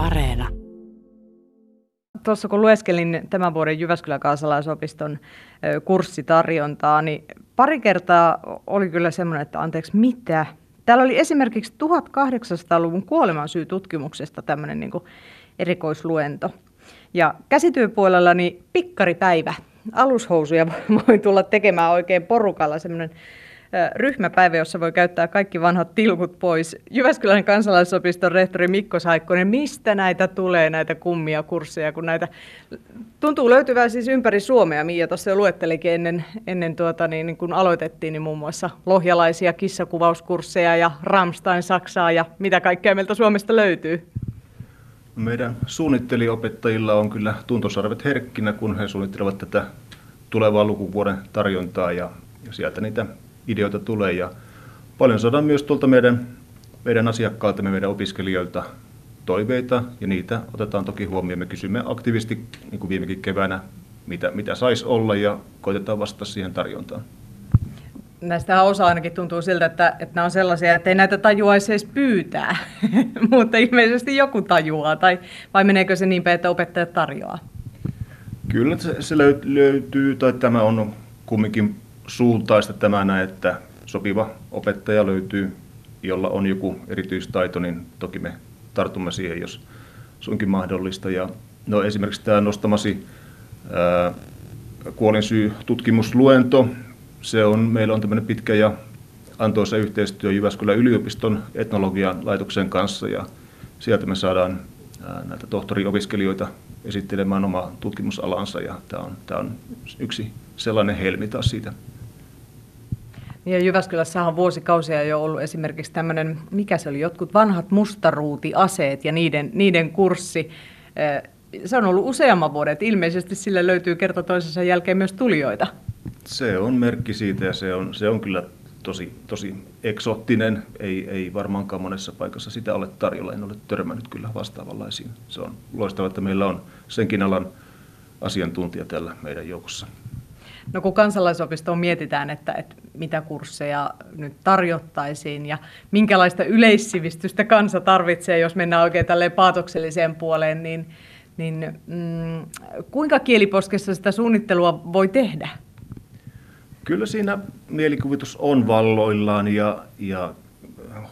Areena. Tuossa kun lueskelin tämän vuoden Jyväskylän kansalaisopiston kurssitarjontaa, niin pari kertaa oli kyllä semmoinen, että anteeksi, mitä? Täällä oli esimerkiksi 1800-luvun kuolemansyytutkimuksesta tämmöinen niin erikoisluento. Ja käsityöpuolella niin pikkaripäivä. Alushousuja voi tulla tekemään oikein porukalla semmoinen ryhmäpäivä, jossa voi käyttää kaikki vanhat tilkut pois. Jyväskylän kansalaisopiston rehtori Mikko Saikkonen, mistä näitä tulee, näitä kummia kursseja, kun näitä tuntuu löytyvää siis ympäri Suomea. Miia tuossa jo luettelikin ennen, ennen tuota, niin, niin kun aloitettiin, niin muun muassa lohjalaisia kissakuvauskursseja ja Ramstein Saksaa ja mitä kaikkea meiltä Suomesta löytyy. Meidän suunnitteliopettajilla on kyllä tuntosarvet herkkinä, kun he suunnittelevat tätä tulevaa lukuvuoden tarjontaa ja, ja sieltä niitä ideoita tulee. Ja paljon saadaan myös tuolta meidän, meidän asiakkailta, meidän opiskelijoilta toiveita ja niitä otetaan toki huomioon. Me kysymme aktiivisesti, niin kuin viimekin keväänä, mitä, mitä saisi olla ja koitetaan vastata siihen tarjontaan. Näistä osa ainakin tuntuu siltä, että, että nämä on sellaisia, että ei näitä tajuaisi edes pyytää, mutta ilmeisesti joku tajuaa, tai vai meneekö se niin päin, että opettajat tarjoaa? Kyllä se, se löytyy, tai tämä on kumminkin suuntaista tämä että sopiva opettaja löytyy, jolla on joku erityistaito, niin toki me tartumme siihen, jos suinkin mahdollista. Ja, no, esimerkiksi tämä nostamasi ää, kuolinsyy-tutkimusluento, se on, meillä on tämmöinen pitkä ja antoisa yhteistyö Jyväskylän yliopiston etnologian laitoksen kanssa ja sieltä me saadaan näitä tohtoriopiskelijoita esittelemään omaa tutkimusalansa ja tämä on, tämä on yksi sellainen helmi taas siitä ja Jyväskylässä on vuosikausia jo ollut esimerkiksi tämmöinen, mikä se oli, jotkut vanhat mustaruutiaseet ja niiden, niiden kurssi. Se on ollut useamman vuoden, että ilmeisesti sille löytyy kerta toisensa jälkeen myös tulijoita. Se on merkki siitä ja se on, se on kyllä tosi, tosi eksoottinen. Ei, ei varmaankaan monessa paikassa sitä ole tarjolla. En ole törmännyt kyllä vastaavanlaisiin. Se on loistavaa, että meillä on senkin alan asiantuntija tällä meidän joukossa. No kun kansalaisopistoon mietitään, että, että mitä kursseja nyt tarjottaisiin ja minkälaista yleissivistystä kansa tarvitsee, jos mennään oikein tälle paatokselliseen puoleen, niin, niin mm, kuinka kieliposkessa sitä suunnittelua voi tehdä? Kyllä siinä mielikuvitus on valloillaan ja, ja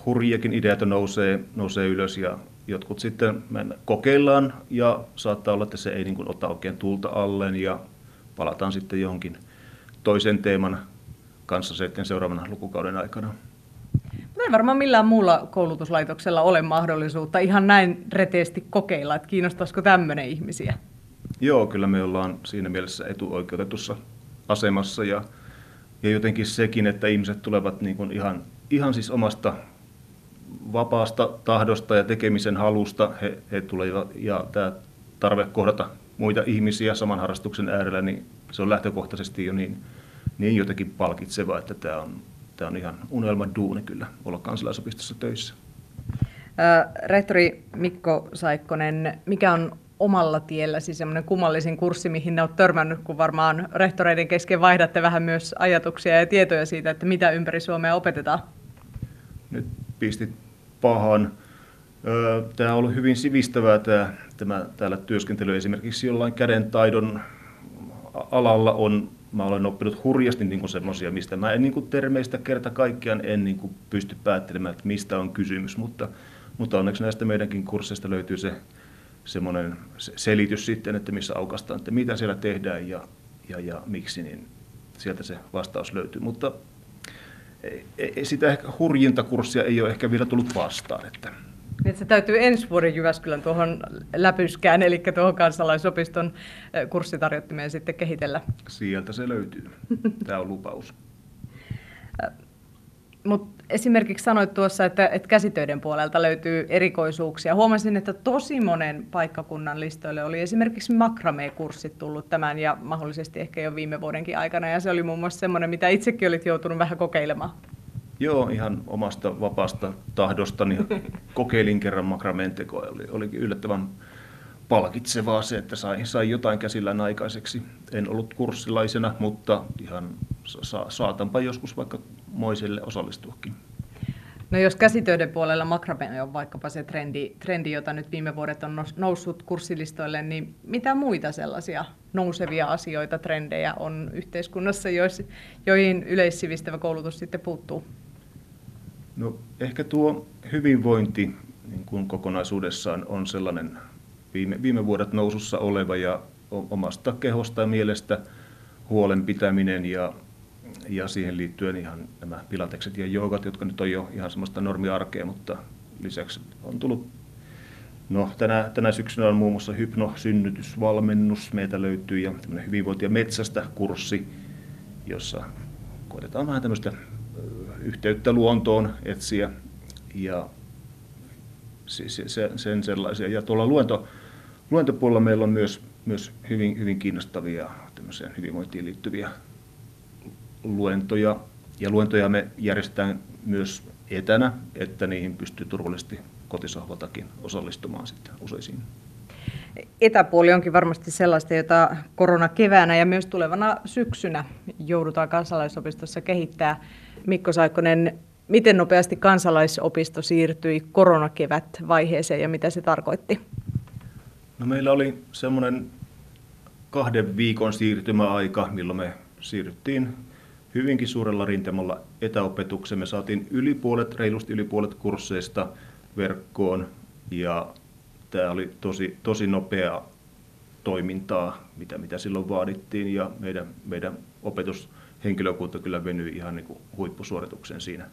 hurjakin ideoita nousee, nousee ylös ja jotkut sitten kokeillaan ja saattaa olla, että se ei niin kuin ota oikein tulta alleen ja palataan sitten johonkin toisen teeman kanssa sitten seuraavana lukukauden aikana. No ei varmaan millään muulla koulutuslaitoksella ole mahdollisuutta ihan näin reteesti kokeilla, että kiinnostaisiko tämmöinen ihmisiä? Joo, kyllä me ollaan siinä mielessä etuoikeutetussa asemassa ja, ja jotenkin sekin, että ihmiset tulevat niin kuin ihan, ihan siis omasta vapaasta tahdosta ja tekemisen halusta he, he tulevat ja tämä tarve kohdata muita ihmisiä saman harrastuksen äärellä, niin se on lähtökohtaisesti jo niin, niin jotenkin palkitseva, että tämä on, tämä on ihan unelman duuni kyllä olla kansalaisopistossa töissä. Rehtori Mikko Saikkonen, mikä on omalla tielläsi semmoinen kummallisin kurssi, mihin ne olet törmännyt, kun varmaan rehtoreiden kesken vaihdatte vähän myös ajatuksia ja tietoja siitä, että mitä ympäri Suomea opetetaan? Nyt pistit pahan. Tämä on ollut hyvin sivistävää tämä, tämä täällä työskentely esimerkiksi jollain kädentaidon alalla on, mä olen oppinut hurjasti niin semmoisia, mistä mä en niin kuin termeistä kerta kaikkiaan en niin kuin pysty päättelemään, että mistä on kysymys, mutta, mutta onneksi näistä meidänkin kursseista löytyy se semmoinen selitys sitten, että missä aukastaan, että mitä siellä tehdään ja, ja, ja miksi, niin sieltä se vastaus löytyy. Mutta sitä ehkä hurjinta kurssia ei ole ehkä vielä tullut vastaan. Että niin se täytyy ensi vuoden Jyväskylän tuohon läpyskään, eli tuohon kansalaisopiston kurssitarjottimeen sitten kehitellä. Sieltä se löytyy. Tämä on lupaus. Mutta esimerkiksi sanoit tuossa, että, että käsitöiden puolelta löytyy erikoisuuksia. Huomasin, että tosi monen paikkakunnan listoille oli esimerkiksi makrame-kurssit tullut tämän ja mahdollisesti ehkä jo viime vuodenkin aikana. Ja se oli muun muassa semmoinen, mitä itsekin olit joutunut vähän kokeilemaan. Joo, ihan omasta vapaasta tahdostani kokeilin kerran makramentekoa. Oli, oli yllättävän palkitsevaa se, että sai, sai jotain käsillään aikaiseksi. En ollut kurssilaisena, mutta ihan sa- saatanpa joskus vaikka moiselle osallistuakin. No jos käsitöiden puolella makrame on vaikkapa se trendi, trendi, jota nyt viime vuodet on noussut kurssilistoille, niin mitä muita sellaisia nousevia asioita, trendejä on yhteiskunnassa, joihin yleissivistävä koulutus sitten puuttuu? No ehkä tuo hyvinvointi niin kuin kokonaisuudessaan on sellainen viime, viime vuodet nousussa oleva ja omasta kehosta ja mielestä huolen pitäminen ja ja siihen liittyen ihan nämä pilatekset ja joogat, jotka nyt on jo ihan semmoista normiarkea, mutta lisäksi on tullut No, tänä, tänä syksynä on muun muassa hypnosynnytysvalmennus. Meiltä löytyy ja tämmöinen hyvinvointia metsästä kurssi, jossa koetetaan vähän tämmöistä yhteyttä luontoon etsiä ja sen sellaisia. Ja tuolla luento, luentopuolella meillä on myös, myös hyvin, hyvin kiinnostavia hyvinvointiin liittyviä luentoja, ja luentoja me järjestetään myös etänä, että niihin pystyy turvallisesti kotisohvaltakin osallistumaan sitten useisiin. Etäpuoli onkin varmasti sellaista, jota korona keväänä ja myös tulevana syksynä joudutaan kansalaisopistossa kehittää. Mikko Saikkonen, miten nopeasti kansalaisopisto siirtyi koronakevät vaiheeseen ja mitä se tarkoitti? No meillä oli semmoinen kahden viikon siirtymäaika, milloin me siirryttiin hyvinkin suurella rintamalla etäopetukseen. Me saatiin yli puolet, reilusti yli puolet kursseista verkkoon ja tämä oli tosi, tosi nopea toimintaa, mitä, mitä silloin vaadittiin ja meidän, meidän opetushenkilökunta kyllä venyi ihan niin kuin huippusuoritukseen siinä,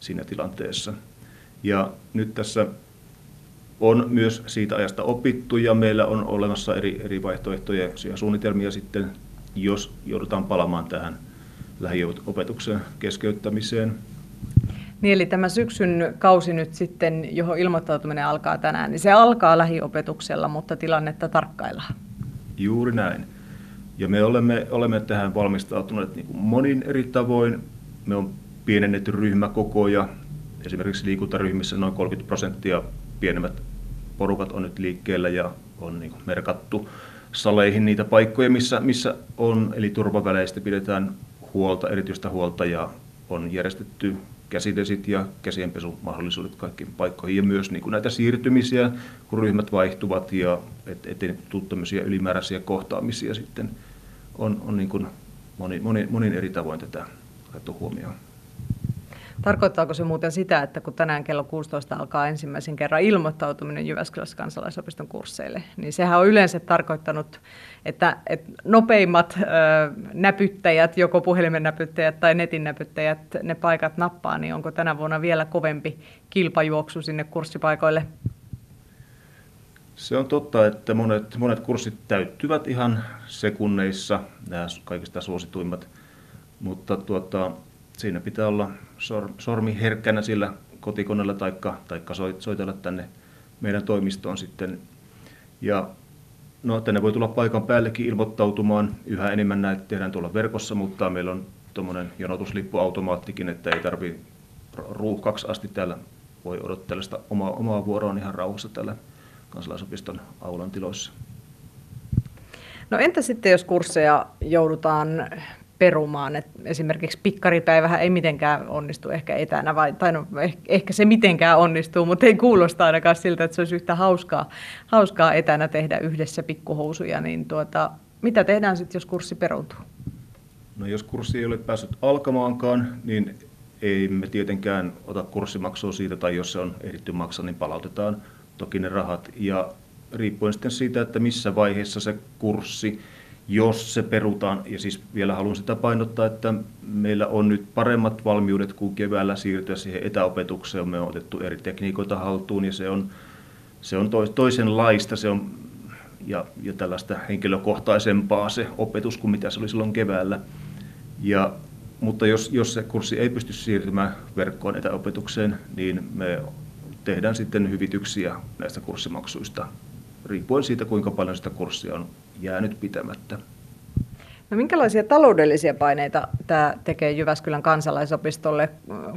siinä tilanteessa. Ja nyt tässä on myös siitä ajasta opittu ja meillä on olemassa eri, eri vaihtoehtoja ja suunnitelmia sitten, jos joudutaan palamaan tähän lähiopetuksen keskeyttämiseen. Niin, eli tämä syksyn kausi nyt sitten, johon ilmoittautuminen alkaa tänään, niin se alkaa lähiopetuksella, mutta tilannetta tarkkaillaan. Juuri näin. Ja me olemme, olemme tähän valmistautuneet niin kuin monin eri tavoin. Me on pienennetty ryhmäkokoja. Esimerkiksi liikuntaryhmissä noin 30 prosenttia pienemmät porukat on nyt liikkeellä ja on niin merkattu saleihin niitä paikkoja, missä, missä on, eli turvaväleistä pidetään huolta, erityistä huolta ja on järjestetty käsidesit ja käsienpesumahdollisuudet kaikkiin paikkoihin ja myös niin kuin näitä siirtymisiä, kun ryhmät vaihtuvat ja et, ettei tule ylimääräisiä kohtaamisia sitten on, on niin kuin moni, moni, monin eri tavoin tätä otettu huomioon. Tarkoittaako se muuten sitä, että kun tänään kello 16 alkaa ensimmäisen kerran ilmoittautuminen Jyväskylässä kansalaisopiston kursseille, niin sehän on yleensä tarkoittanut, että, että nopeimmat ö, näpyttäjät, joko puhelimen näpyttäjät tai netin näpyttäjät, ne paikat nappaa, niin onko tänä vuonna vielä kovempi kilpajuoksu sinne kurssipaikoille? Se on totta, että monet, monet kurssit täyttyvät ihan sekunneissa, nämä kaikista suosituimmat, mutta tuota, siinä pitää olla sormi herkkänä sillä kotikoneella taikka, taikka soitella tänne meidän toimistoon sitten. Ja no, tänne voi tulla paikan päällekin ilmoittautumaan. Yhä enemmän näitä tehdään tuolla verkossa, mutta meillä on tuommoinen jonotuslippuautomaattikin, että ei tarvi ruuhkaksi asti täällä voi odotella sitä omaa, omaa vuoroa ihan rauhassa täällä kansalaisopiston aulan tiloissa. No entä sitten, jos kursseja joudutaan perumaan. Et esimerkiksi pikkaripäivähän ei mitenkään onnistu ehkä etänä, vai, tai no, ehkä se mitenkään onnistuu, mutta ei kuulosta ainakaan siltä, että se olisi yhtä hauskaa, hauskaa etänä tehdä yhdessä pikkuhousuja. Niin tuota, mitä tehdään sitten, jos kurssi peruuntuu? No jos kurssi ei ole päässyt alkamaankaan, niin ei me tietenkään ota kurssimaksua siitä, tai jos se on ehditty maksaa, niin palautetaan toki ne rahat. Ja riippuen sitten siitä, että missä vaiheessa se kurssi jos se perutaan. Ja siis vielä haluan sitä painottaa, että meillä on nyt paremmat valmiudet kuin keväällä siirtyä siihen etäopetukseen. Me on otettu eri tekniikoita haltuun ja se on, se on toisenlaista se on, ja, ja tällaista henkilökohtaisempaa se opetus kuin mitä se oli silloin keväällä. Ja, mutta jos, jos se kurssi ei pysty siirtymään verkkoon etäopetukseen, niin me tehdään sitten hyvityksiä näistä kurssimaksuista riippuen siitä, kuinka paljon sitä kurssia on jäänyt pitämättä. No minkälaisia taloudellisia paineita tämä tekee Jyväskylän kansalaisopistolle?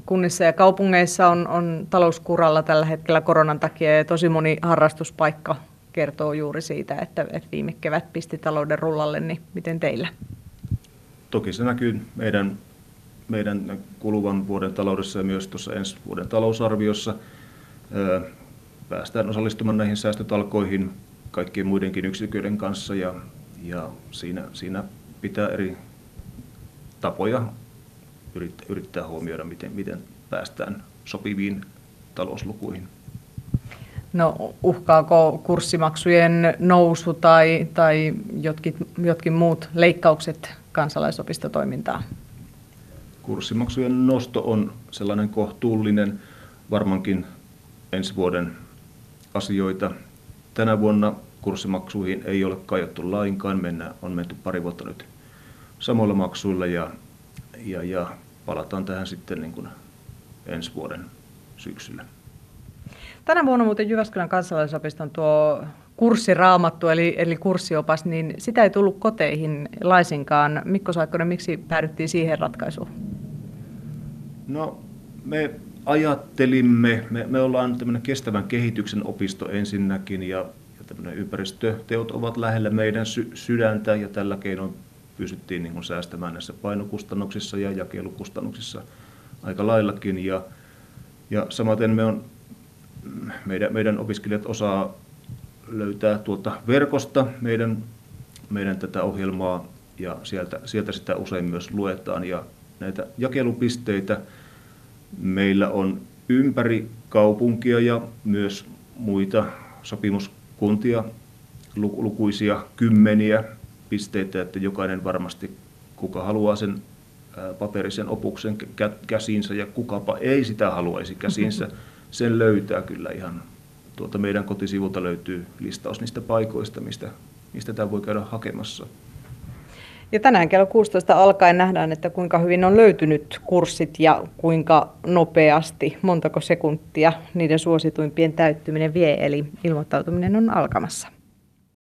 Kunnissa ja kaupungeissa on, on talouskuralla tällä hetkellä koronan takia ja tosi moni harrastuspaikka kertoo juuri siitä, että, että viime kevät pisti talouden rullalle, niin miten teillä? Toki se näkyy meidän meidän kuluvan vuoden taloudessa ja myös tuossa ensi vuoden talousarviossa päästään osallistumaan näihin säästötalkoihin kaikkien muidenkin yksiköiden kanssa ja, ja siinä, siinä pitää eri tapoja yrittää, yrittää huomioida, miten, miten päästään sopiviin talouslukuihin. No uhkaako kurssimaksujen nousu tai, tai jotkin, jotkin muut leikkaukset kansalaisopistotoimintaa? Kurssimaksujen nosto on sellainen kohtuullinen varmankin ensi vuoden asioita. Tänä vuonna kurssimaksuihin ei ole kajottu lainkaan. Mennään, on menty pari vuotta nyt samoilla maksuilla ja, ja, ja palataan tähän sitten niin kuin ensi vuoden syksyllä. Tänä vuonna muuten Jyväskylän kansalaisopiston tuo kurssiraamattu eli, eli kurssiopas, niin sitä ei tullut koteihin laisinkaan. Mikko Saikkonen, miksi päädyttiin siihen ratkaisuun? No, me ajattelimme, me, me ollaan tämmöinen kestävän kehityksen opisto ensinnäkin ja, ja tämmöinen ympäristöteot ovat lähellä meidän sy- sydäntä ja tällä keinoin pystyttiin niin säästämään näissä painokustannuksissa ja jakelukustannuksissa aika laillakin. Ja, ja samaten me on, meidän, meidän opiskelijat osaa löytää tuolta verkosta meidän, meidän tätä ohjelmaa ja sieltä, sieltä sitä usein myös luetaan. Ja näitä jakelupisteitä meillä on ympäri kaupunkia ja myös muita sopimuskuntia lukuisia kymmeniä pisteitä, että jokainen varmasti, kuka haluaa sen paperisen opuksen käsiinsä ja kukapa ei sitä haluaisi käsiinsä, sen löytää kyllä ihan tuolta meidän kotisivulta löytyy listaus niistä paikoista, mistä, mistä tämä voi käydä hakemassa. Ja tänään kello 16 alkaen nähdään, että kuinka hyvin on löytynyt kurssit ja kuinka nopeasti, montako sekuntia niiden suosituimpien täyttyminen vie, eli ilmoittautuminen on alkamassa.